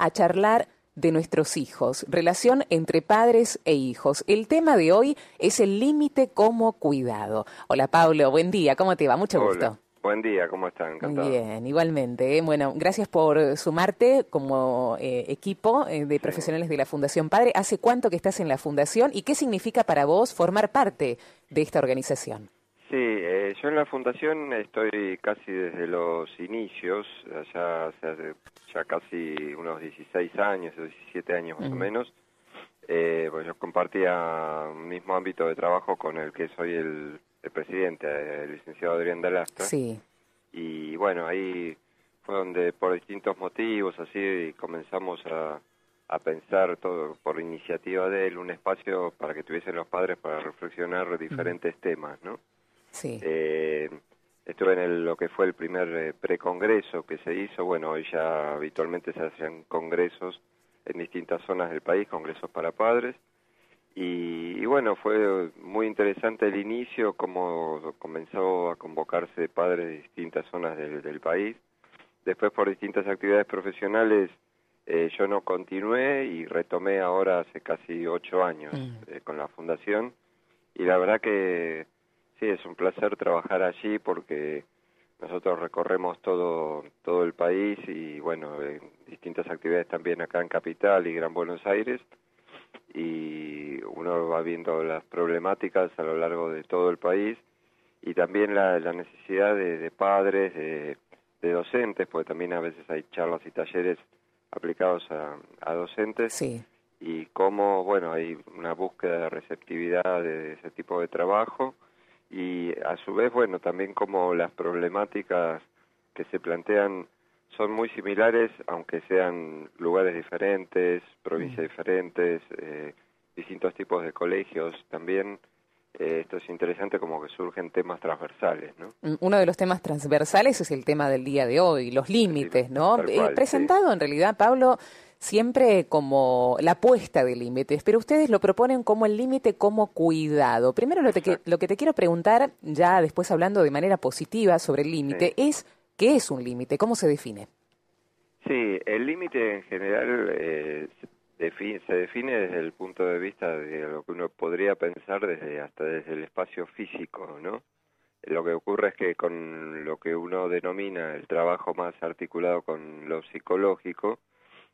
a charlar de nuestros hijos, relación entre padres e hijos. El tema de hoy es el límite como cuidado. Hola Pablo, buen día, ¿cómo te va? Mucho gusto. Buen día, ¿cómo están? Encantado. Bien, igualmente. Bueno, gracias por sumarte como eh, equipo eh, de profesionales de la Fundación Padre. ¿Hace cuánto que estás en la Fundación y qué significa para vos formar parte de esta organización? Sí, yo en la Fundación estoy casi desde los inicios, ya hace ya casi unos 16 años, 17 años más o menos. pues yo compartía un mismo ámbito de trabajo con el que soy el el presidente, el licenciado Adrián Dalastra. Sí. Y bueno, ahí fue donde por distintos motivos así comenzamos a, a pensar todo por iniciativa de él un espacio para que tuviesen los padres para reflexionar diferentes temas, ¿no? Sí. Eh, estuve en el, lo que fue el primer eh, precongreso que se hizo, bueno, hoy ya habitualmente se hacen congresos en distintas zonas del país, congresos para padres, y, bueno, fue muy interesante el inicio, cómo comenzó a convocarse padres de distintas zonas del, país. Después, por distintas actividades profesionales, eh, yo no continué y retomé ahora hace casi ocho años mm. eh, con la fundación. Y la verdad que sí, es un placer trabajar allí porque nosotros recorremos todo, todo el país y bueno, en distintas actividades también acá en Capital y Gran Buenos Aires y uno va viendo las problemáticas a lo largo de todo el país y también la, necesidad de, padres, de, docentes, porque también a veces hay charlas y talleres aplicados a, docentes. Sí. Y cómo, bueno, hay una búsqueda de receptividad de ese tipo de trabajo y a su vez, bueno, también como las problemáticas que se plantean son muy similares, aunque sean lugares diferentes, provincias mm. diferentes, eh, distintos tipos de colegios también. Eh, esto es interesante como que surgen temas transversales, ¿no? Mm, uno de los temas transversales es el tema del día de hoy, los límites, ¿no? Eh, presentado en realidad, Pablo, siempre como la puesta de límites, pero ustedes lo proponen como el límite como cuidado. Primero lo, que, lo que te quiero preguntar, ya después hablando de manera positiva sobre el límite, es ¿Qué es un límite? ¿Cómo se define? Sí, el límite en general eh, se define desde el punto de vista de lo que uno podría pensar desde hasta desde el espacio físico, ¿no? Lo que ocurre es que con lo que uno denomina el trabajo más articulado con lo psicológico,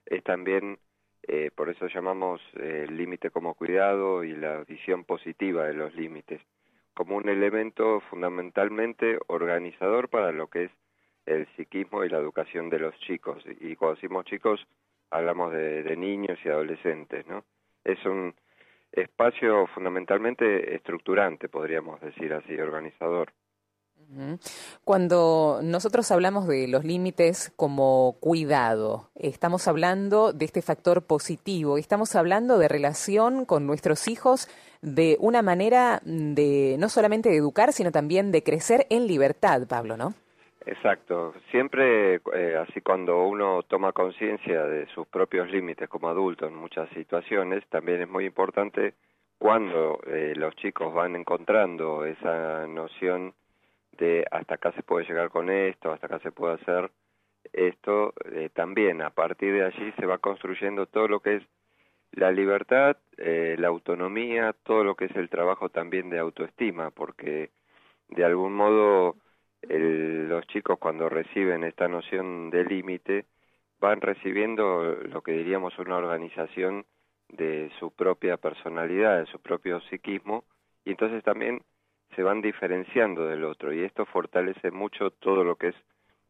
es también, eh, por eso llamamos el límite como cuidado y la visión positiva de los límites, como un elemento fundamentalmente organizador para lo que es el psiquismo y la educación de los chicos. Y cuando decimos chicos, hablamos de, niños y adolescentes, ¿no? Es un espacio fundamentalmente estructurante, podríamos decir así, organizador. Cuando nosotros hablamos de los límites como cuidado, estamos hablando de este factor positivo, estamos hablando de relación con nuestros hijos de una manera de no solamente de educar, sino también de crecer en libertad, Pablo, ¿no? Exacto. Siempre, eh, así cuando uno toma conciencia de sus propios límites como adulto en muchas situaciones, también es muy importante cuando eh, los chicos van encontrando esa noción de hasta acá se puede llegar con esto, hasta acá se puede hacer esto, eh, también a partir de allí se va construyendo todo lo que es la libertad, la autonomía, todo lo que es el trabajo también de autoestima, porque de algún modo los chicos cuando reciben esta noción de límite van recibiendo lo que diríamos una organización de su propia personalidad, de su propio psiquismo, y entonces también se van diferenciando del otro, y esto fortalece mucho todo lo que es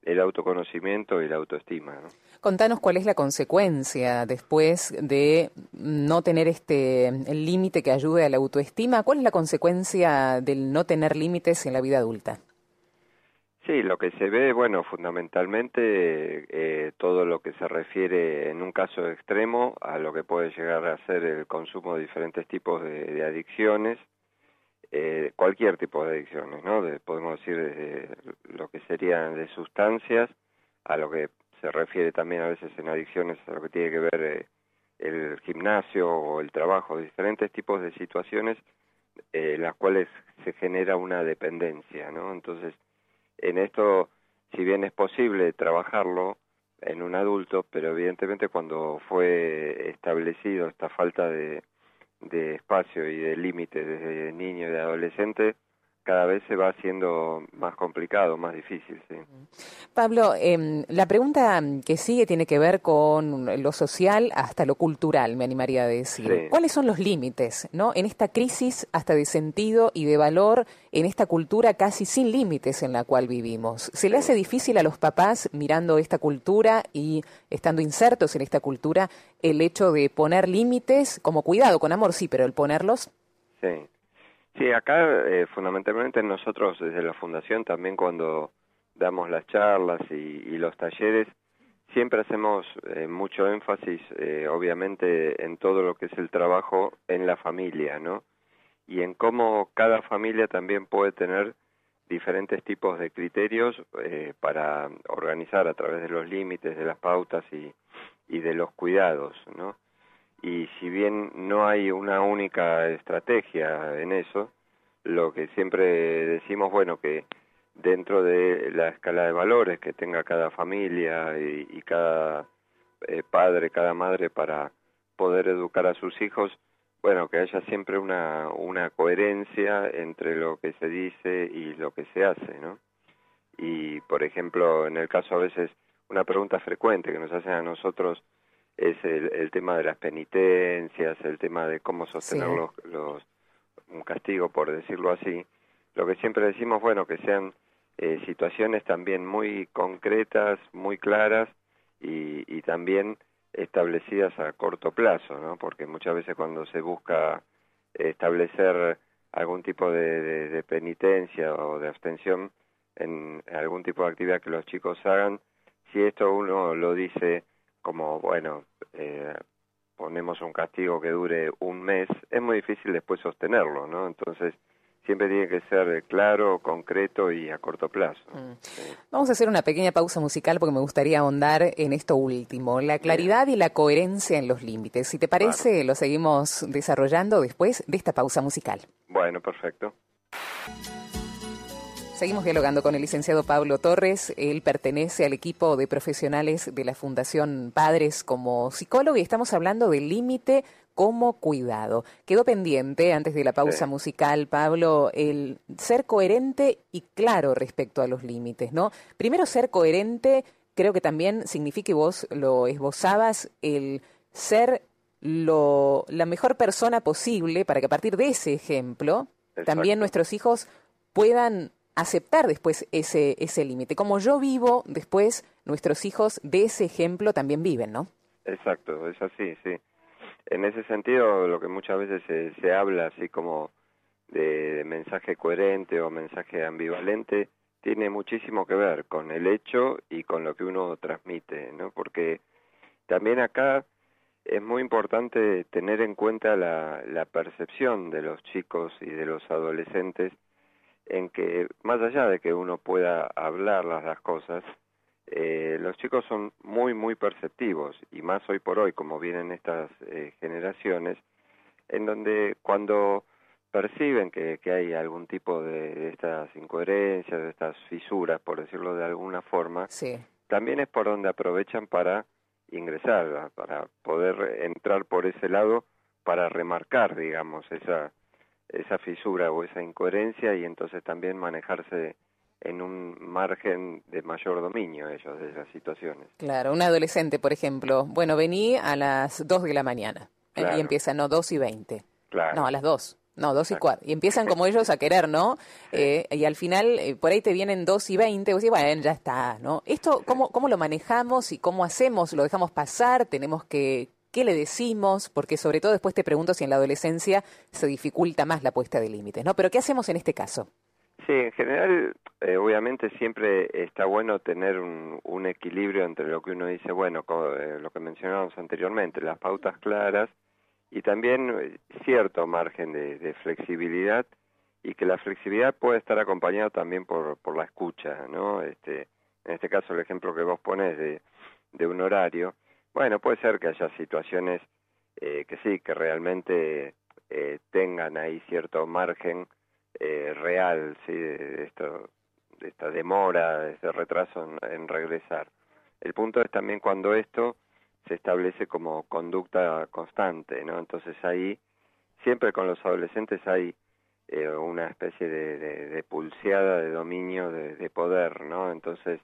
el autoconocimiento y la autoestima. Contanos cuál es la consecuencia después de no tener este límite que ayude a la autoestima. ¿Cuál es la consecuencia del no tener límites en la vida adulta? Sí, lo que se ve, bueno, fundamentalmente eh, todo lo que se refiere en un caso extremo a lo que puede llegar a ser el consumo de diferentes tipos de, adicciones, eh, cualquier tipo de adicciones, ¿no? podemos decir desde lo que serían de sustancias a lo que se refiere también a veces en adicciones a lo que tiene que ver eh, el gimnasio o el trabajo, diferentes tipos de situaciones en las cuales se genera una dependencia, ¿no? Entonces, en esto, si bien es posible trabajarlo, en un adulto, pero evidentemente cuando fue establecido esta falta de, de espacio y de límite desde niño y de adolescente, cada vez se va haciendo más complicado, más difícil. Sí. Pablo, eh, la pregunta que sigue tiene que ver con lo social hasta lo cultural, me animaría a decir. ¿Cuáles son los límites ¿no? en esta crisis hasta de sentido y de valor, en esta cultura casi sin límites en la cual vivimos? ¿Se le hace difícil a los papás mirando esta cultura y estando insertos en esta cultura el hecho de poner límites, como cuidado, con amor sí, pero el ponerlos? Sí. Sí, acá eh, fundamentalmente nosotros desde la Fundación también cuando damos las charlas y, los talleres, siempre hacemos eh, mucho énfasis, eh, obviamente, en todo lo que es el trabajo en la familia, ¿no? Y en cómo cada familia también puede tener diferentes tipos de criterios para organizar a través de los límites, de las pautas y, y de los cuidados, ¿no? Y si bien no hay una única estrategia en eso, lo que siempre decimos, bueno, que dentro de la escala de valores que tenga cada familia y, cada eh, padre, cada madre para poder educar a sus hijos, bueno, que haya siempre una, una coherencia entre lo que se dice y lo que se hace, ¿no? Y, por ejemplo, en el caso a veces, una pregunta frecuente que nos hacen a nosotros, es el, tema de las penitencias, el tema de cómo sostener los, un castigo, por decirlo así. Lo que siempre decimos, bueno, que sean eh, situaciones también muy concretas, muy claras y, y también establecidas a corto plazo, ¿no? Porque muchas veces cuando se busca establecer algún tipo de, de penitencia o de abstención en algún tipo de actividad que los chicos hagan, si esto uno lo dice como, bueno, eh, ponemos un castigo que dure un mes, es muy difícil después sostenerlo, ¿no? Entonces, siempre tiene que ser claro, concreto y a corto plazo. Mm. Vamos a hacer una pequeña pausa musical porque me gustaría ahondar en esto último, la claridad y la coherencia en los límites. Si te parece, lo seguimos desarrollando después de esta pausa musical. Bueno, perfecto. Seguimos dialogando con el licenciado Pablo Torres. Él pertenece al equipo de profesionales de la Fundación Padres como psicólogo y estamos hablando del límite como cuidado. Quedó pendiente antes de la pausa musical, Pablo, el ser coherente y claro respecto a los límites, ¿no? Primero ser coherente, creo que también significa, y vos lo esbozabas, el ser lo, la mejor persona posible para que a partir de ese ejemplo también nuestros hijos puedan aceptar después ese, ese límite. Como yo vivo, después nuestros hijos de ese ejemplo también viven, ¿no? Exacto, es así, sí. En ese sentido, lo que muchas veces se, se habla así como de, mensaje coherente o mensaje ambivalente, tiene muchísimo que ver con el hecho y con lo que uno transmite, ¿no? Porque también acá es muy importante tener en cuenta la, la percepción de los chicos y de los adolescentes en que más allá de que uno pueda hablar las, cosas, eh, los chicos son muy, muy perceptivos y más hoy por hoy, como vienen estas eh, generaciones, en donde cuando perciben que, que hay algún tipo de, estas incoherencias, de estas fisuras, por decirlo de alguna forma, también es por donde aprovechan para ingresar, para poder entrar por ese lado, para remarcar, digamos, esa esa fisura o esa incoherencia y entonces también manejarse en un margen de mayor dominio ellos de esas situaciones. Claro, un adolescente, por ejemplo, bueno, vení a las 2 de la mañana eh, y empieza, no, 2 y 20. Claro. No, a las 2. No, 2 y 4. Y empiezan como ellos a querer, ¿no? Eh, y al final, eh, por ahí te vienen 2 y 20, vos decís, bueno, ya está, ¿no? Esto, ¿cómo, ¿cómo lo manejamos y cómo hacemos? ¿Lo dejamos pasar? ¿Tenemos que, ¿Qué le decimos? Porque sobre todo después te pregunto si en la adolescencia se dificulta más la puesta de límites, ¿no? Pero ¿qué hacemos en este caso? Sí, en general, eh, obviamente siempre está bueno tener un, equilibrio entre lo que uno dice, bueno, eh, lo que mencionábamos anteriormente, las pautas claras y también eh, cierto margen de, flexibilidad y que la flexibilidad puede estar acompañada también por, por la escucha, ¿no? Este, en este caso, el ejemplo que vos pones de, de un horario, bueno, puede ser que haya situaciones eh, que sí, que realmente eh, tengan ahí cierto margen eh, real, sí, de, esto, de esta demora, de este retraso en, regresar. El punto es también cuando esto se establece como conducta constante, ¿no? Entonces ahí, siempre con los adolescentes hay eh, una especie de, de, pulseada de dominio, de, de, poder, ¿no? Entonces,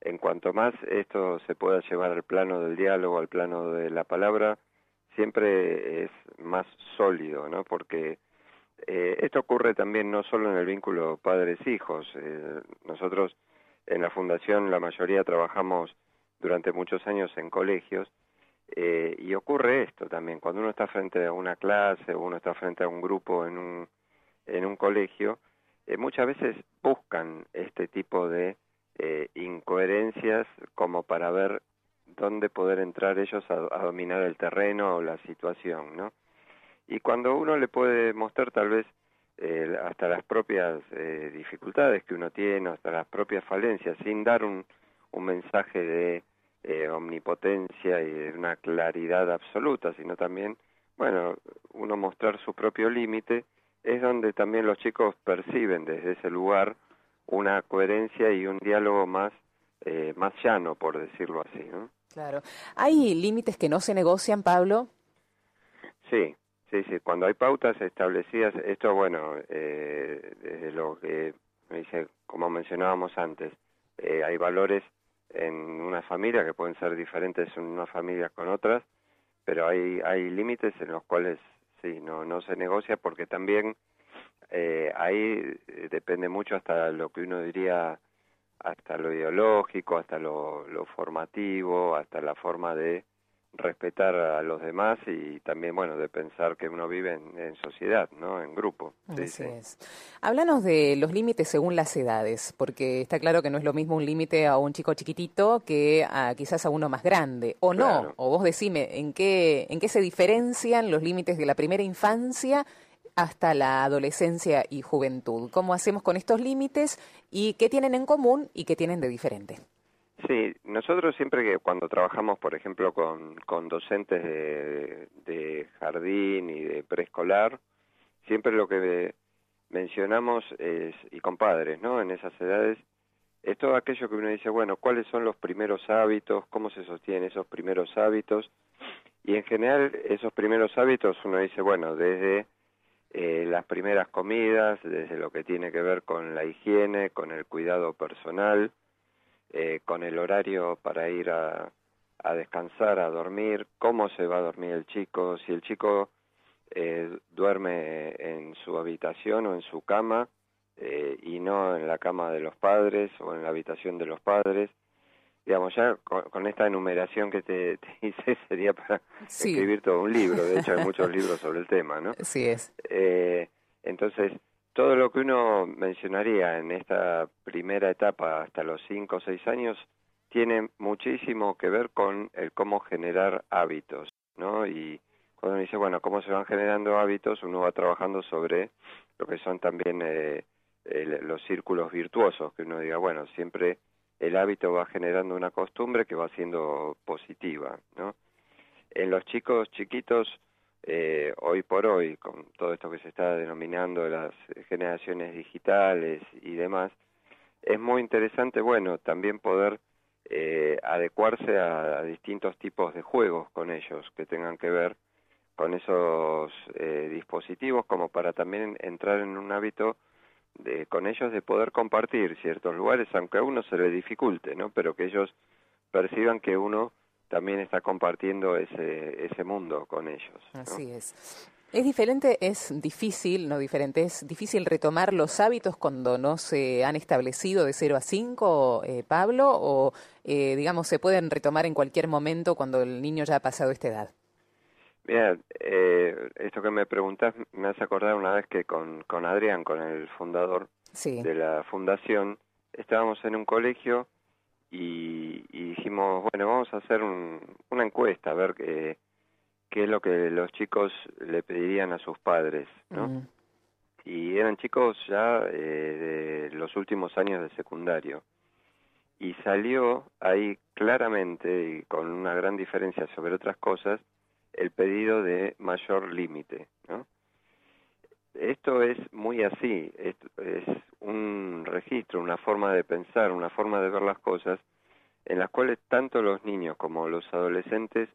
en cuanto más esto se pueda llevar al plano del diálogo, al plano de la palabra, siempre es más sólido, ¿no? Porque eh, esto ocurre también no solo en el vínculo padres-hijos. Eh, nosotros en la fundación la mayoría trabajamos durante muchos años en colegios eh, y ocurre esto también, cuando uno está frente a una clase uno está frente a un grupo en un, en un colegio, eh, muchas veces buscan este tipo de eh, incoherencias como para ver dónde poder entrar ellos a, dominar el terreno o la situación, ¿no? Y cuando uno le puede mostrar tal vez eh, hasta las propias eh, dificultades que uno tiene, hasta las propias falencias, sin dar un, un mensaje de eh, omnipotencia y de una claridad absoluta, sino también, bueno, uno mostrar su propio límite, es donde también los chicos perciben desde ese lugar una coherencia y un diálogo más, eh, más llano, por decirlo así. ¿no? Claro. ¿Hay límites que no se negocian, Pablo? Sí, sí, sí. Cuando hay pautas establecidas, esto, bueno, eh, desde lo que me dice, como mencionábamos antes, eh, hay valores en una familia que pueden ser diferentes en una familia con otras, pero hay, hay límites en los cuales sí, no, no se negocia porque también eh, ahí eh, depende mucho hasta lo que uno diría, hasta lo ideológico, hasta lo, lo formativo, hasta la forma de respetar a los demás y también, bueno, de pensar que uno vive en, sociedad, ¿no? En grupo. Así es. Háblanos de los límites según las edades, porque está claro que no es lo mismo un límite a un chico chiquitito que a quizás a uno más grande, o no, o vos decime, ¿en qué, ¿en qué se diferencian los límites de la primera infancia hasta la adolescencia y juventud? ¿Cómo hacemos con estos límites y qué tienen en común y qué tienen de diferente? Sí, nosotros siempre que cuando trabajamos, por ejemplo, con, con docentes de, de jardín y de preescolar, siempre lo que mencionamos es, y con padres, ¿no? En esas edades, es todo aquello que uno dice, bueno, ¿cuáles son los primeros hábitos? ¿Cómo se sostienen esos primeros hábitos? Y en general, esos primeros hábitos uno dice, bueno, desde eh, las primeras comidas, desde lo que tiene que ver con la higiene, con el cuidado personal, eh, con el horario para ir a, descansar, a dormir, cómo se va a dormir el chico, si el chico eh, duerme en su habitación o en su cama eh, y no en la cama de los padres o en la habitación de los padres. Digamos, ya con, esta enumeración que te, hice sería para escribir todo un libro, de hecho hay muchos libros sobre el tema, ¿no? Sí es. Eh, entonces, todo lo que uno mencionaría en esta primera etapa hasta los 5 o 6 años tiene muchísimo que ver con el cómo generar hábitos, ¿no? Y cuando uno dice, bueno, cómo se van generando hábitos, uno va trabajando sobre lo que son también eh, los círculos virtuosos, que uno diga, bueno, siempre el hábito va generando una costumbre que va siendo positiva, ¿no? En los chicos chiquitos eh, hoy por hoy, con todo esto que se está denominando las generaciones digitales y demás, es muy interesante, bueno, también poder eh, adecuarse a, distintos tipos de juegos con ellos que tengan que ver con esos eh, dispositivos como para también entrar en un hábito de, con ellos de poder compartir ciertos lugares, aunque a uno se le dificulte, ¿no? Pero que ellos perciban que uno también está compartiendo ese, ese mundo con ellos. Así es. ¿Es diferente, es difícil, no diferente, es difícil retomar los hábitos cuando no se han establecido de 0 a 5, eh, Pablo, o eh, digamos se pueden retomar en cualquier momento cuando el niño ya ha pasado esta edad? Mira, eh, esto que me preguntas me hace acordar una vez que con, con Adrián, con el fundador de la fundación, estábamos en un colegio y, dijimos, bueno, vamos a hacer una encuesta, a ver qué, qué es lo que los chicos le pedirían a sus padres, ¿no? Y eran chicos ya eh, de los últimos años de secundario. Y salió ahí claramente y con una gran diferencia sobre otras cosas el pedido de mayor límite, ¿no? Esto es muy así, es, un registro, una forma de pensar, una forma de ver las cosas en las cuales tanto los niños como los adolescentes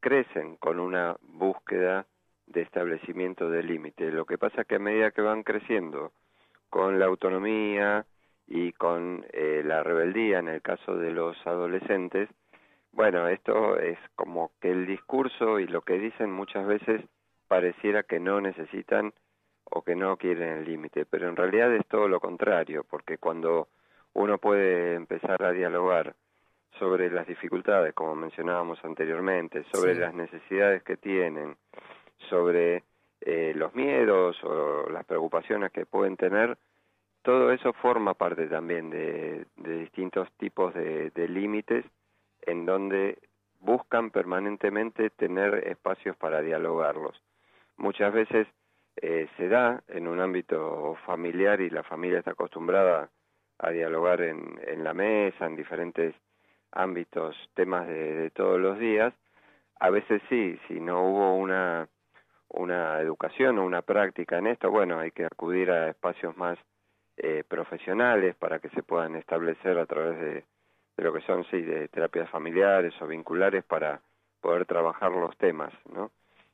crecen con una búsqueda de establecimiento de límites. Lo que pasa es que a medida que van creciendo con la autonomía y con eh, la rebeldía en el caso de los adolescentes, bueno, esto es como que el discurso y lo que dicen muchas veces pareciera que no necesitan o que no quieren el límite, pero en realidad es todo lo contrario, porque cuando uno puede empezar a dialogar sobre las dificultades, como mencionábamos anteriormente, sobre las necesidades que tienen, sobre eh, los miedos o las preocupaciones que pueden tener, todo eso forma parte también de, distintos tipos de, límites en donde buscan permanentemente tener espacios para dialogarlos. Muchas veces eh, se da en un ámbito familiar y la familia está acostumbrada a dialogar en, en la mesa, en diferentes ámbitos, temas de, todos los días, a veces sí, si no hubo una, una educación o una práctica en esto, bueno, hay que acudir a espacios más eh, profesionales para que se puedan establecer a través de, de lo que son, sí, de terapias familiares o vinculares para poder trabajar los temas, ¿no?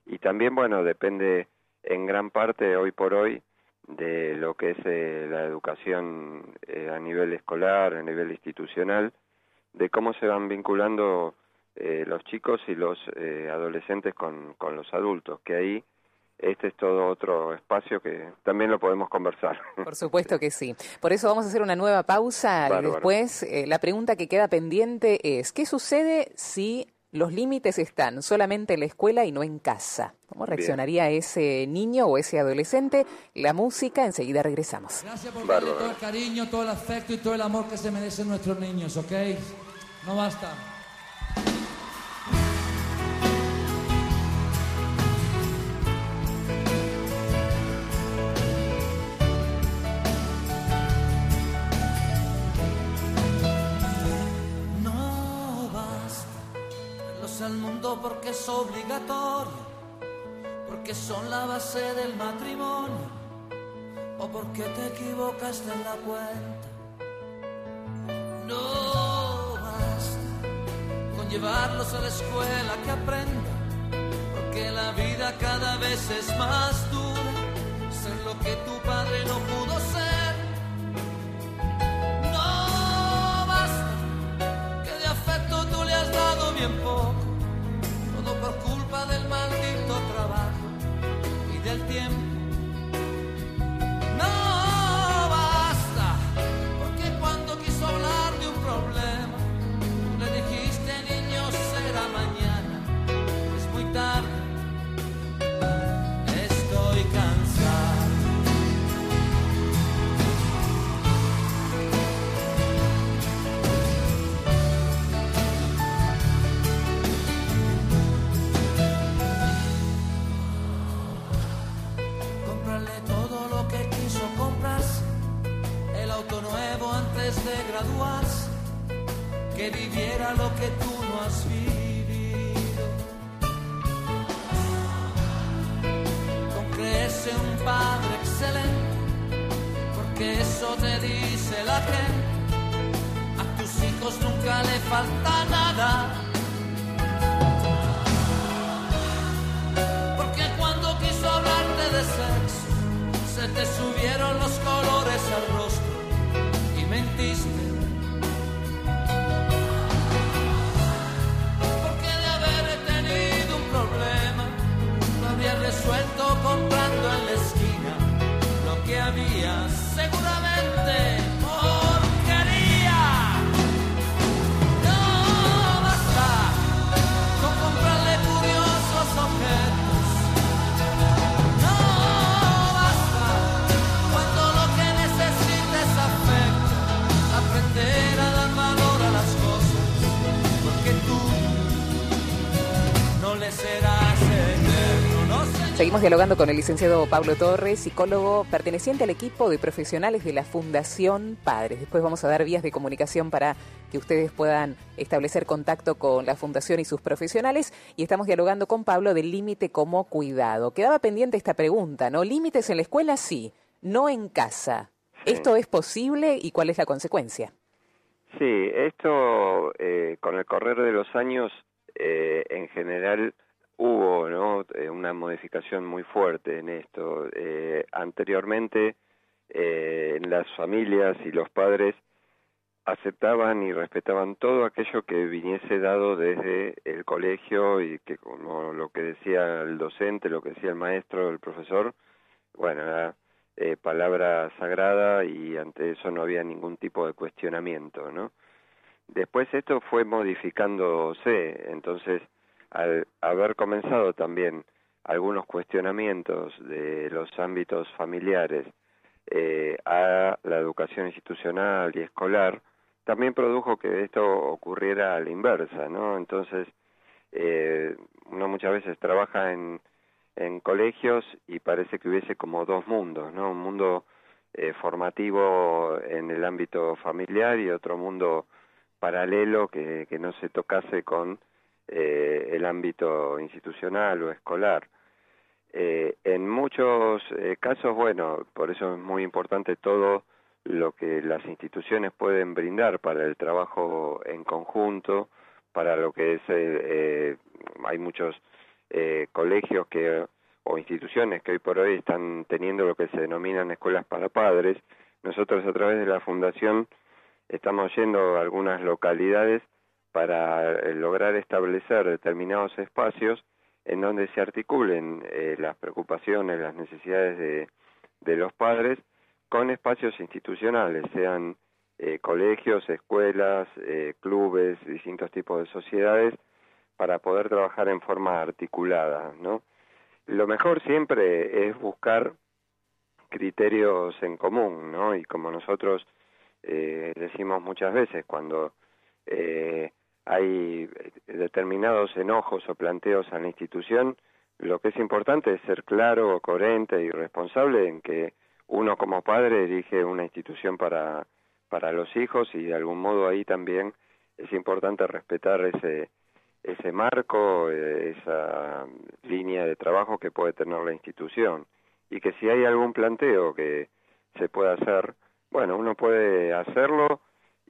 Y también, bueno, depende en gran parte hoy por hoy de lo que es eh, la educación eh, a nivel escolar, a nivel institucional, de cómo se van vinculando eh, los chicos y los eh, adolescentes con, con los adultos, que ahí este es todo otro espacio que también lo podemos conversar. Por supuesto que sí. Por eso vamos a hacer una nueva pausa y después eh, la pregunta que queda pendiente es, ¿qué sucede si los límites están solamente en la escuela y no en casa? ¿Cómo reaccionaría ese niño o ese adolescente? La música, enseguida regresamos. Gracias por darle todo el cariño, todo el afecto y todo el amor que se merecen nuestros niños, ¿ok? No basta. Porque es obligatorio porque son la base del matrimonio o porque te equivocaste en la cuenta. No basta con llevarlos a la escuela que aprendan, porque la vida cada vez es más dura, ser lo que tu padre no pudo ser. Del maldito trabajo del tiempo. Que viviera lo que tú no has vivido. Con creerse un padre excelente, porque eso te dice la gente. A tus hijos nunca le falta nada. Porque cuando quiso hablarte de sexo, se te subieron los colores al rostro mentiste. Seguimos dialogando con el licenciado Pablo Torres, psicólogo perteneciente al equipo de profesionales de la Fundación Padres. Después vamos a dar vías de comunicación para que ustedes puedan establecer contacto con la Fundación y sus profesionales. Y estamos dialogando con Pablo del límite como cuidado. Quedaba pendiente esta pregunta, ¿no? ¿Límites en la escuela? Sí, no en casa. ¿Esto es posible y cuál es la consecuencia? Sí, esto eh, con el correr de los años, eh, en general hubo ¿no? Eh, una modificación muy fuerte en esto. anteriormente, en las familias y los padres aceptaban y respetaban todo aquello que viniese dado desde el colegio y que como lo que decía el docente, lo que decía el maestro, el profesor, bueno, era eh, palabra sagrada y ante eso no había ningún tipo de cuestionamiento, ¿no? Después esto fue modificándose, entonces al haber comenzado también algunos cuestionamientos de los ámbitos familiares eh, a la educación institucional y escolar, también produjo que esto ocurriera a la inversa, ¿no? Entonces, eh, uno muchas veces trabaja en, en colegios y parece que hubiese como dos mundos, ¿no? Un mundo eh, formativo en el ámbito familiar y otro mundo paralelo que, que no se tocase con eh, el ámbito institucional o escolar. Eh, en muchos eh, casos, bueno, por eso es muy importante todo lo que las instituciones pueden brindar para el trabajo en conjunto, para lo que es, eh, eh hay muchos eh, colegios que o instituciones que hoy por hoy están teniendo lo que se denominan escuelas para padres. Nosotros a través de la fundación estamos yendo a algunas localidades para eh, lograr establecer determinados espacios en donde se articulen eh, las preocupaciones, las necesidades de, de los padres con espacios institucionales, sean eh, colegios, escuelas, eh, clubes, distintos tipos de sociedades, para poder trabajar en forma articulada, ¿no? Lo mejor siempre es buscar criterios en común, ¿no? Y como nosotros eh, decimos muchas veces, cuando eh, hay determinados enojos o planteos a la institución, lo que es importante es ser claro, coherente y responsable en que uno como padre dirige una institución para, para los hijos y de algún modo ahí también es importante respetar ese, ese marco, eh, esa línea de trabajo que puede tener la institución. Y que si hay algún planteo que se pueda hacer, bueno, uno puede hacerlo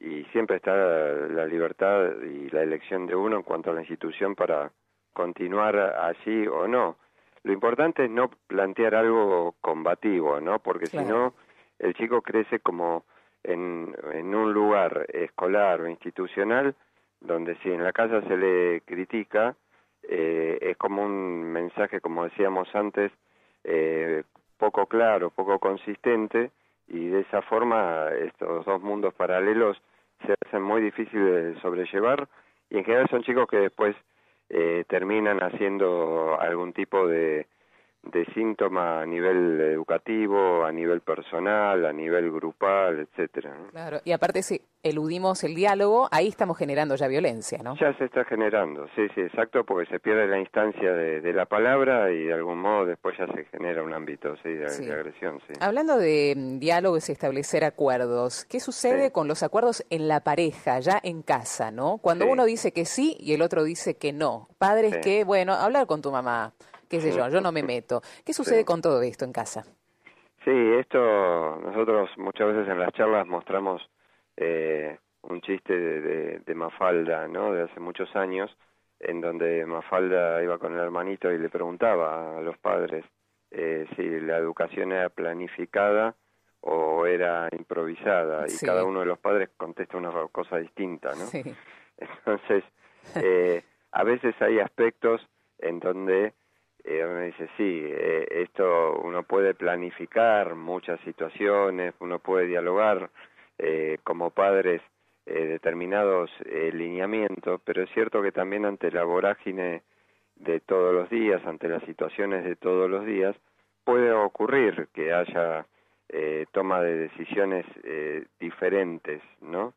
y siempre está la libertad y la elección de uno en cuanto a la institución para continuar allí o no. Lo importante es no plantear algo combativo, ¿no? Porque si no, el chico crece como en, en un lugar escolar o institucional donde si en la casa se le critica, eh, es como un mensaje, como decíamos antes, eh, poco claro, poco consistente, y de esa forma estos dos mundos paralelos se hacen muy difíciles de sobrellevar, y en general son chicos que después eh, terminan haciendo algún tipo de, de síntoma a nivel educativo, a nivel personal, a nivel grupal, etcétera. Claro, y aparte si eludimos el diálogo, ahí estamos generando ya violencia, ¿no? Ya se está generando, sí, sí, exacto, porque se pierde la instancia de, la palabra y de algún modo después ya se genera un ámbito sí, de, agresión. Sí. Hablando de mm, diálogos y establecer acuerdos, ¿qué sucede con los acuerdos en la pareja, ya en casa, no? Cuando uno dice que sí y el otro dice que no. Padres que, bueno, hablar con tu mamá qué sé yo, yo no me meto. ¿Qué sucede con todo esto en casa? Sí, esto nosotros muchas veces en las charlas mostramos eh, un chiste de, Mafalda, ¿no? De hace muchos años, en donde Mafalda iba con el hermanito y le preguntaba a los padres eh, si la educación era planificada o era improvisada y cada uno de los padres contesta una cosa distinta, ¿no? Entonces, eh, a veces hay aspectos en donde eh, uno dice, sí, eh, esto uno puede planificar muchas situaciones, uno puede dialogar eh, como padres eh, determinados eh, lineamientos, pero es cierto que también ante la vorágine de todos los días, ante las situaciones de todos los días, puede ocurrir que haya eh, toma de decisiones diferentes, ¿no?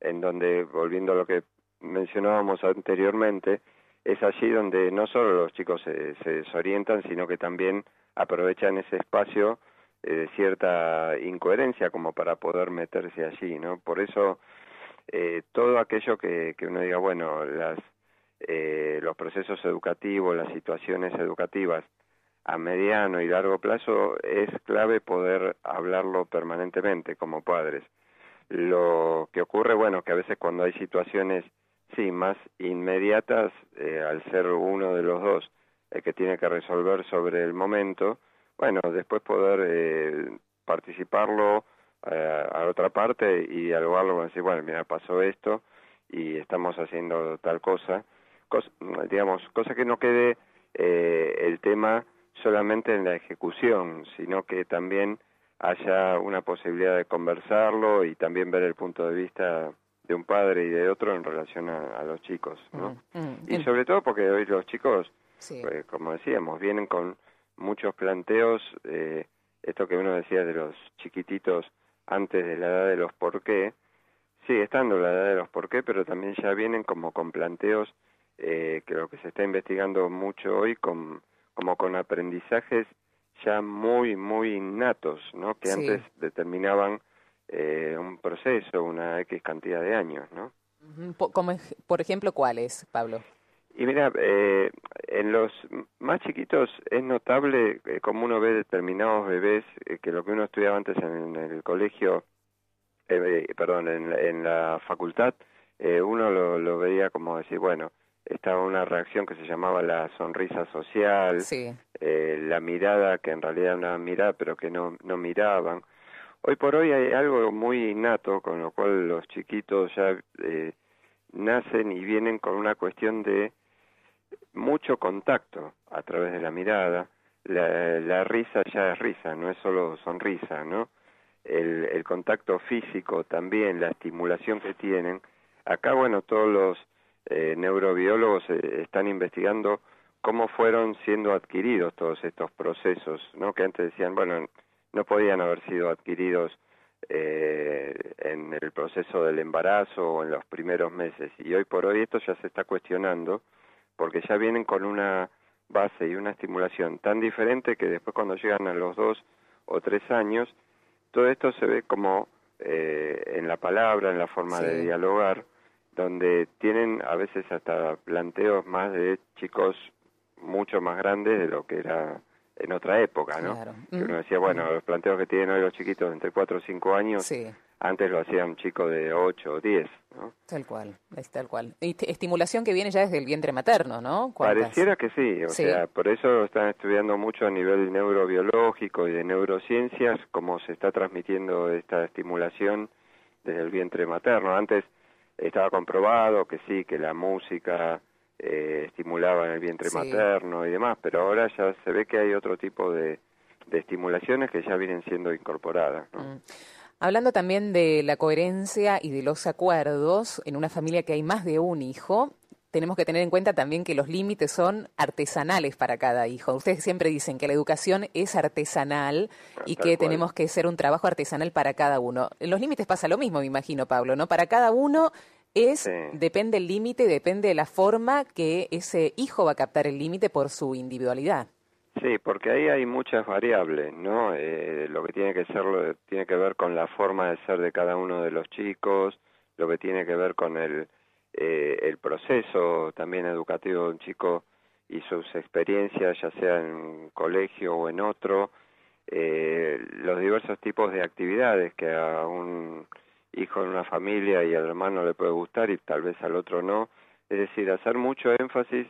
En donde, volviendo a lo que mencionábamos anteriormente, es allí donde no solo los chicos se, desorientan, sino que también aprovechan ese espacio eh, de cierta incoherencia como para poder meterse allí, ¿no? Por eso eh, todo aquello que, que, uno diga, bueno, las, eh, los procesos educativos, las situaciones educativas a mediano y largo plazo es clave poder hablarlo permanentemente como padres. Lo que ocurre, bueno, que a veces cuando hay situaciones, sí, más inmediatas, eh, al ser uno de los dos el que tiene que resolver sobre el momento, bueno, después poder eh, participarlo eh, a otra parte y dialogarlo, decir, bueno, mira, pasó esto y estamos haciendo tal cosa, digamos, cosa que no quede eh, el tema solamente en la ejecución, sino que también haya una posibilidad de conversarlo y también ver el punto de vista de un padre y de otro en relación a, los chicos, ¿no? Mm, mm, y sobre todo porque hoy los chicos, pues, como decíamos, vienen con muchos planteos, eh, esto que uno decía de los chiquititos antes de la edad de los por qué, sigue estando la edad de los por qué, pero también ya vienen como con planteos eh, que lo que se está investigando mucho hoy con, como con aprendizajes ya muy, muy innatos, ¿no? Que antes determinaban eh, un proceso, una X cantidad de años, ¿no? Como, por ejemplo, ¿cuáles, Pablo? Y mira, eh, en los más chiquitos es notable eh, como uno ve determinados bebés eh, que lo que uno estudiaba antes en, el colegio, eh, perdón, en, en, la facultad, uno lo, lo, veía como decir, bueno, estaba una reacción que se llamaba la sonrisa social, la mirada que en realidad era una mirada pero que no, no miraban. Hoy por hoy hay algo muy innato con lo cual los chiquitos ya nacen y vienen con una cuestión de mucho contacto a través de la mirada. La, risa ya es risa, no es solo sonrisa, ¿no? El, el contacto físico también, la estimulación que tienen. Acá, bueno, todos los eh, neurobiólogos eh, están investigando cómo fueron siendo adquiridos todos estos procesos, ¿no? Que antes decían, bueno, no podían haber sido adquiridos eh, en el proceso del embarazo o en los primeros meses. Y hoy por hoy esto ya se está cuestionando porque ya vienen con una base y una estimulación tan diferente que después cuando llegan a los dos o tres años, todo esto se ve como eh, en la palabra, en la forma de dialogar, donde tienen a veces hasta planteos más de chicos mucho más grandes de lo que era en otra época, ¿no? Que uno decía, bueno, los planteos que tienen hoy los chiquitos entre cuatro o cinco años, sí. Antes lo hacía un chico de 8 o 10, ¿no? Tal cual, es tal cual. Y estimulación que viene ya desde el vientre materno, ¿no? Pareciera que sí, o sea, por eso están estudiando mucho a nivel neurobiológico y de neurociencias cómo se está transmitiendo esta estimulación desde el vientre materno. Antes estaba comprobado que sí, que la música eh, estimulaba en el vientre materno y demás, pero ahora ya se ve que hay otro tipo de, de estimulaciones que ya vienen siendo incorporadas. ¿no? Mm. Hablando también de la coherencia y de los acuerdos, en una familia que hay más de un hijo, tenemos que tener en cuenta también que los límites son artesanales para cada hijo. Ustedes siempre dicen que la educación es artesanal y que tenemos que hacer un trabajo artesanal para cada uno. En los límites pasa lo mismo, me imagino, Pablo, ¿no? Para cada uno es depende el límite, depende de la forma que ese hijo va a captar el límite por su individualidad. Sí, porque ahí hay muchas variables, ¿no? Eh, lo que tiene que ser, tiene que ver con la forma de ser de cada uno de los chicos, lo que tiene que ver con el, eh, el proceso también educativo de un chico y sus experiencias, ya sea en un colegio o en otro, eh, los diversos tipos de actividades que a un hijo en una familia y al hermano le puede gustar y tal vez al otro no. Es decir, hacer mucho énfasis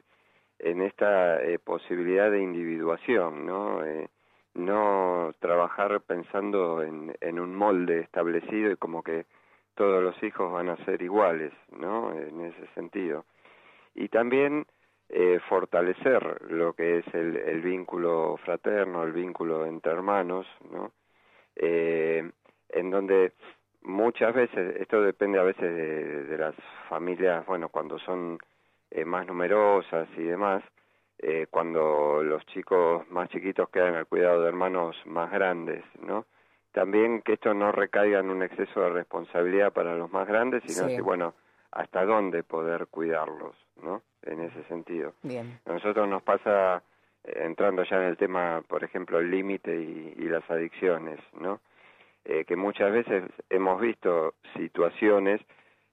en esta eh, posibilidad de individuación, ¿no? Eh, no trabajar pensando en, en un molde establecido y como que todos los hijos van a ser iguales, ¿no? En ese sentido. Y también eh, fortalecer lo que es el, el, vínculo fraterno, el vínculo entre hermanos, ¿no? Eh, en donde muchas veces, esto depende a veces de, de las familias, bueno, cuando son eh, más numerosas y demás, eh, cuando los chicos más chiquitos quedan al cuidado de hermanos más grandes, ¿no? También que esto no recaiga en un exceso de responsabilidad para los más grandes, sino que, bueno, hasta dónde poder cuidarlos, ¿no? En ese sentido. Bien. A nosotros nos pasa, eh, entrando ya en el tema, por ejemplo, el límite y, y, las adicciones, ¿no? Eh, que muchas veces hemos visto situaciones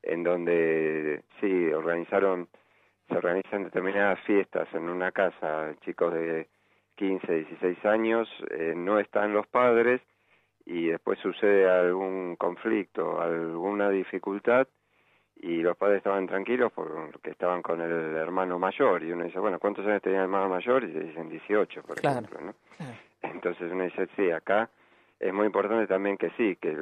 en donde, sí, organizaron se organizan determinadas fiestas en una casa, chicos de 15, 16 años, eh, no están los padres y después sucede algún conflicto, alguna dificultad y los padres estaban tranquilos porque estaban con el hermano mayor y uno dice, bueno, ¿cuántos años tenía el hermano mayor? Y se dicen 18, por ejemplo, ¿no? Entonces uno dice, sí, acá es muy importante también que sí, que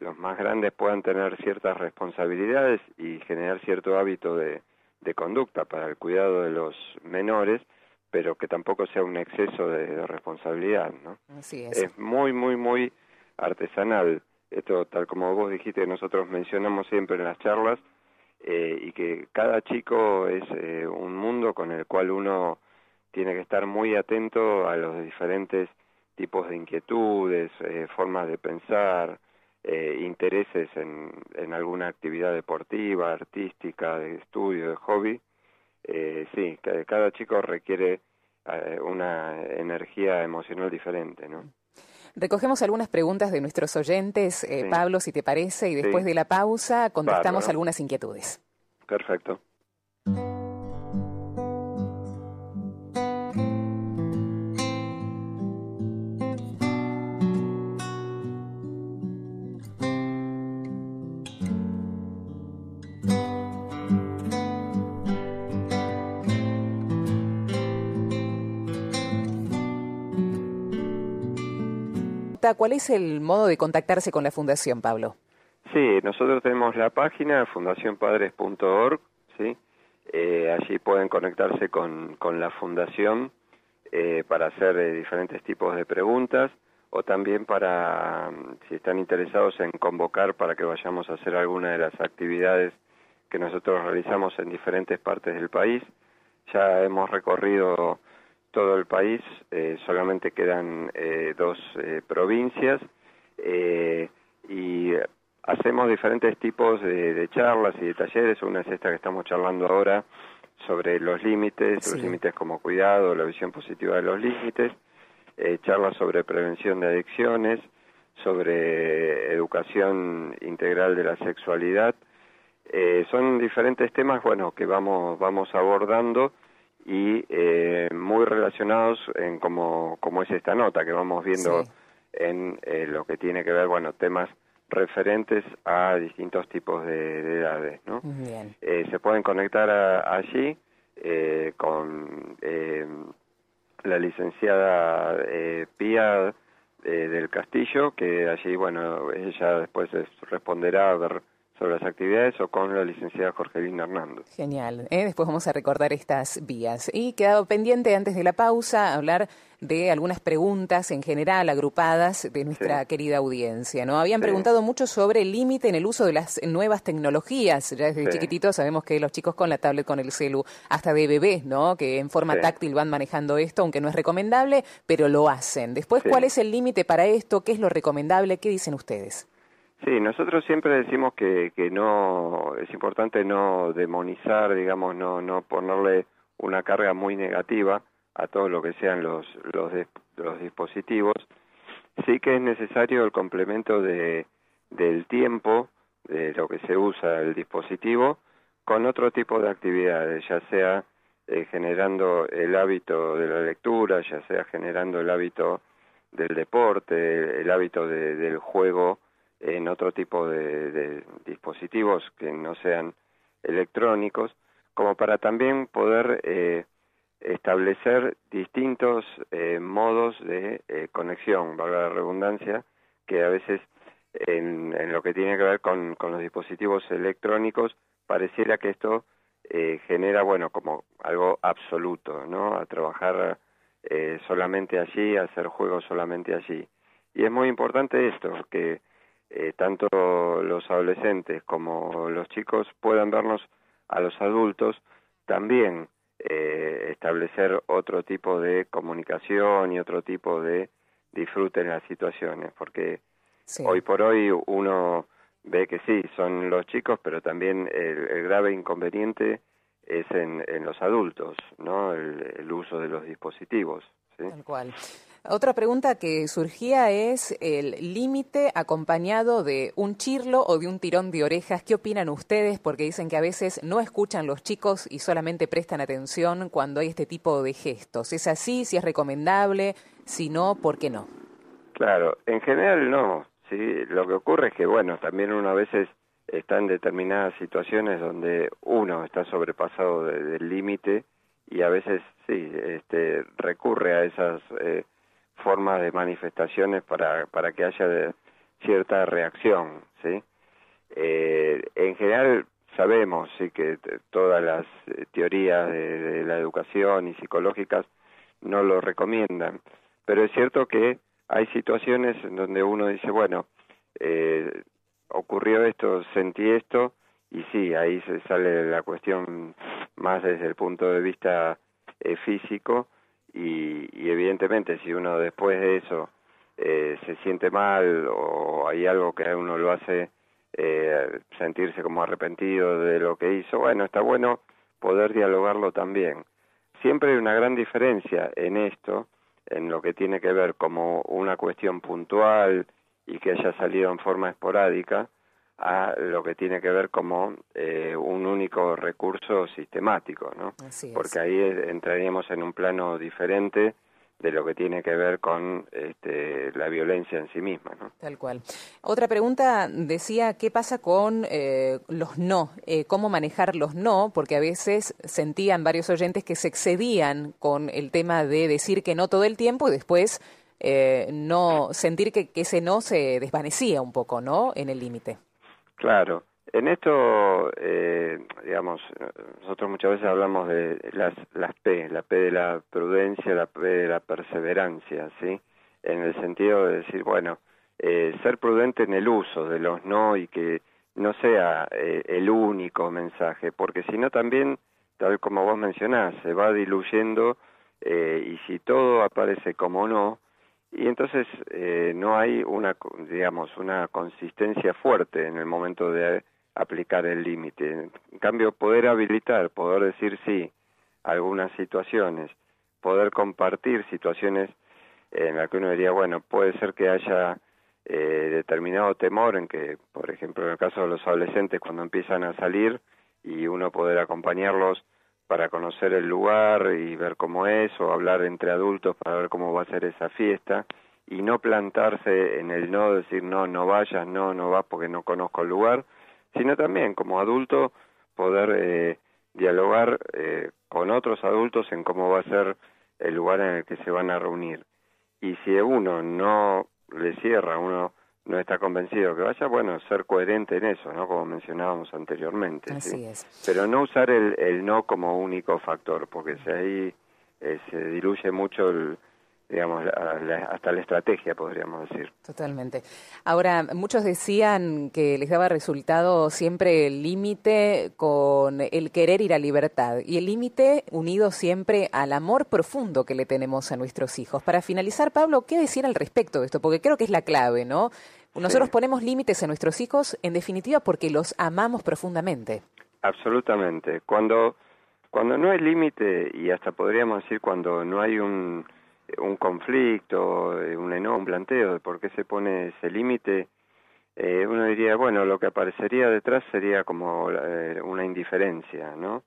los más grandes puedan tener ciertas responsabilidades y generar cierto hábito de, de conducta para el cuidado de los menores, pero que tampoco sea un exceso de, responsabilidad, ¿no? Así es. Es muy, muy, muy artesanal. Esto, tal como vos dijiste, nosotros mencionamos siempre en las charlas, eh, y que cada chico es eh, un mundo con el cual uno tiene que estar muy atento a los diferentes tipos de inquietudes, eh, formas de pensar, intereses en, en, alguna actividad deportiva, artística, de estudio, de hobby. sí, cada chico requiere una energía emocional diferente, ¿no? Recogemos algunas preguntas de nuestros oyentes, eh, Pablo, si te parece, y después de la pausa contestamos algunas inquietudes. Perfecto. ¿Cuál es el modo de contactarse con la Fundación, Pablo? Sí, nosotros tenemos la página fundacionpadres.org, ¿sí? Eh, allí pueden conectarse con, con la Fundación eh, para hacer eh, diferentes tipos de preguntas o también para, si están interesados en convocar para que vayamos a hacer alguna de las actividades que nosotros realizamos en diferentes partes del país. Ya hemos recorrido todo el país, eh, solamente quedan eh, dos eh, provincias y hacemos diferentes tipos de, charlas y de talleres. Una es esta que estamos charlando ahora sobre los límites, los límites como cuidado, la visión positiva de los límites, charlas sobre prevención de adicciones, sobre educación integral de la sexualidad. son diferentes temas, bueno, que vamos vamos abordando y eh, muy relacionados en como, como es esta nota que vamos viendo en eh, lo que tiene que ver, bueno, temas referentes a distintos tipos de, edades, ¿no? Eh, se pueden conectar allí eh, con eh, la licenciada Pía del Castillo, que allí, bueno, ella después responderá a ver sobre las actividades o con la licenciada Jorgelina Hernando. Genial. ¿eh? Después vamos a recordar estas vías. Y quedado pendiente antes de la pausa hablar de algunas preguntas en general agrupadas de nuestra querida audiencia. ¿no? Habían preguntado mucho sobre el límite en el uso de las nuevas tecnologías. Ya desde chiquititos sabemos que los chicos con la tablet, con el celu, hasta de bebés, ¿no? que en forma táctil van manejando esto, aunque no es recomendable, pero lo hacen. Después, ¿cuál es el límite para esto? ¿Qué es lo recomendable? ¿Qué dicen ustedes? Sí, nosotros siempre decimos que, que no es importante no demonizar, digamos, no no ponerle una carga muy negativa a todo lo que sean los los, los dispositivos. Sí que es necesario el complemento de del tiempo de lo que se usa el dispositivo con otro tipo de actividades, ya sea eh, generando el hábito de la lectura, ya sea generando el hábito del deporte, el hábito del juego en otro tipo de, dispositivos que no sean electrónicos, como para también poder eh, establecer distintos eh, modos de eh, conexión, valga la redundancia, que a veces en, en, lo que tiene que ver con, con los dispositivos electrónicos pareciera que esto genera, bueno, como algo absoluto, ¿no? A trabajar solamente allí, a hacer juegos solamente allí. Y es muy importante esto, que eh, tanto los adolescentes como los chicos puedan vernos a los adultos también eh, establecer otro tipo de comunicación y otro tipo de disfrute en las situaciones, porque hoy por hoy uno ve que sí, son los chicos, pero también el, grave inconveniente es en, en los adultos, ¿no? El, el uso de los dispositivos. ¿sí? Tal cual. Otra pregunta que surgía es el límite acompañado de un chirlo o de un tirón de orejas. ¿Qué opinan ustedes? Porque dicen que a veces no escuchan los chicos y solamente prestan atención cuando hay este tipo de gestos. ¿Es así? ¿Si es recomendable? Si no, ¿por qué no? Claro, en general no. Sí, lo que ocurre es que, bueno, también uno a veces está en determinadas situaciones donde uno está sobrepasado del límite y a veces sí, este, recurre a esas eh, formas de manifestaciones para, para que haya cierta reacción, ¿sí? Eh, en general sabemos sí que todas las eh, teorías de, la educación y psicológicas no lo recomiendan, pero es cierto que hay situaciones en donde uno dice, bueno, eh, ocurrió esto, sentí esto, y sí, ahí se sale la cuestión más desde el punto de vista eh, físico, y, y, evidentemente si uno después de eso eh, se siente mal o hay algo que a uno lo hace eh, sentirse como arrepentido de lo que hizo, bueno, está bueno poder dialogarlo también. Siempre hay una gran diferencia en esto, en lo que tiene que ver como una cuestión puntual y que haya salido en forma esporádica, a lo que tiene que ver como eh, un único recurso sistemático, ¿no? Porque ahí entraríamos en un plano diferente de lo que tiene que ver con este, la violencia en sí misma. ¿no? Tal cual. Otra pregunta decía, ¿qué pasa con eh, los no? Eh, ¿Cómo manejar los no? Porque a veces sentían varios oyentes que se excedían con el tema de decir que no todo el tiempo y después eh, no sentir que, que ese no se desvanecía un poco, ¿no? En el límite. Claro. En esto, eh, digamos, nosotros muchas veces hablamos de las, las P, la P de la prudencia, la P de la perseverancia, ¿sí? En el sentido de decir, bueno, eh, ser prudente en el uso de los no y que no sea eh, el único mensaje, porque si no también, tal como vos mencionás, se va diluyendo eh, y si todo aparece como no, y entonces eh, no hay una, digamos, una consistencia fuerte en el momento de aplicar el límite. En cambio, poder habilitar, poder decir sí a algunas situaciones, poder compartir situaciones en las que uno diría, bueno, puede ser que haya eh, determinado temor en que, por ejemplo, en el caso de los adolescentes, cuando empiezan a salir y uno poder acompañarlos para conocer el lugar y ver cómo es, o hablar entre adultos para ver cómo va a ser esa fiesta, y no plantarse en el no, decir no, no vayas, no, no vas porque no conozco el lugar, sino también como adulto poder eh, dialogar eh, con otros adultos en cómo va a ser el lugar en el que se van a reunir. Y si uno no le cierra, uno no está convencido que vaya, bueno, ser coherente en eso, ¿no? Como mencionábamos anteriormente. Así es. Pero no usar el, el no como único factor, porque si ahí eh, se diluye mucho el, digamos, hasta la estrategia, podríamos decir. Totalmente. Ahora, muchos decían que les daba resultado siempre el límite con el querer ir a libertad y el límite unido siempre al amor profundo que le tenemos a nuestros hijos. Para finalizar, Pablo, ¿qué decir al respecto de esto? Porque creo que es la clave, ¿no? Nosotros ponemos límites a nuestros hijos, en definitiva, porque los amamos profundamente. Absolutamente. Cuando, cuando no hay límite, y hasta podríamos decir cuando no hay un un conflicto, eh, un enojo, un planteo de por qué se pone ese límite, eh, uno diría, bueno, lo que aparecería detrás sería como eh, una indiferencia, ¿no?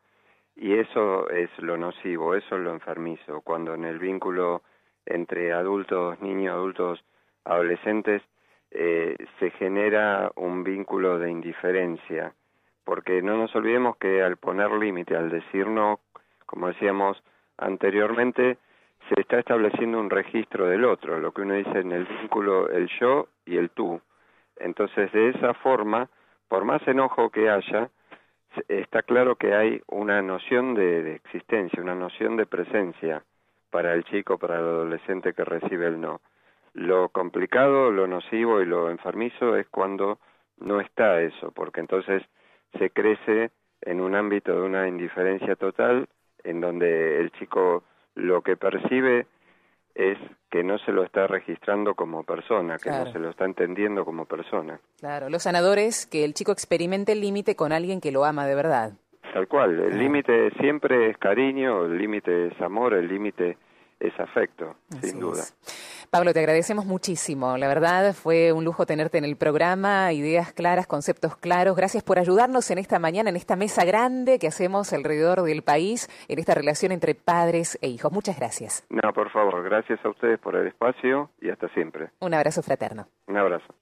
Y eso es lo nocivo, eso es lo enfermizo, cuando en el vínculo entre adultos, niños, adultos, adolescentes, se genera un vínculo de indiferencia, porque no nos olvidemos que al poner límite, al decir no, como decíamos anteriormente, se está estableciendo un registro del otro, lo que uno dice en el vínculo el yo y el tú. Entonces, de esa forma, por más enojo que haya, está claro que hay una noción de, existencia, una noción de presencia para el chico, para el adolescente que recibe el no. Lo complicado, lo nocivo y lo enfermizo es cuando no está eso, porque entonces se crece en un ámbito de una indiferencia total, en donde el chico lo que percibe es que no se lo está registrando como persona, que no se lo está entendiendo como persona. Claro, los sanadores, que el chico experimente el límite con alguien que lo ama de verdad. Tal cual, el límite siempre es cariño, el límite es amor, el límite es afecto, sin duda. Pablo, te agradecemos muchísimo. La verdad fue un lujo tenerte en el programa, ideas claras, conceptos claros. Gracias por ayudarnos en esta mañana, en esta mesa grande que hacemos alrededor del país, en esta relación entre padres e hijos. Muchas gracias. No, por favor, gracias a ustedes por el espacio y hasta siempre. Un abrazo fraterno. Un abrazo.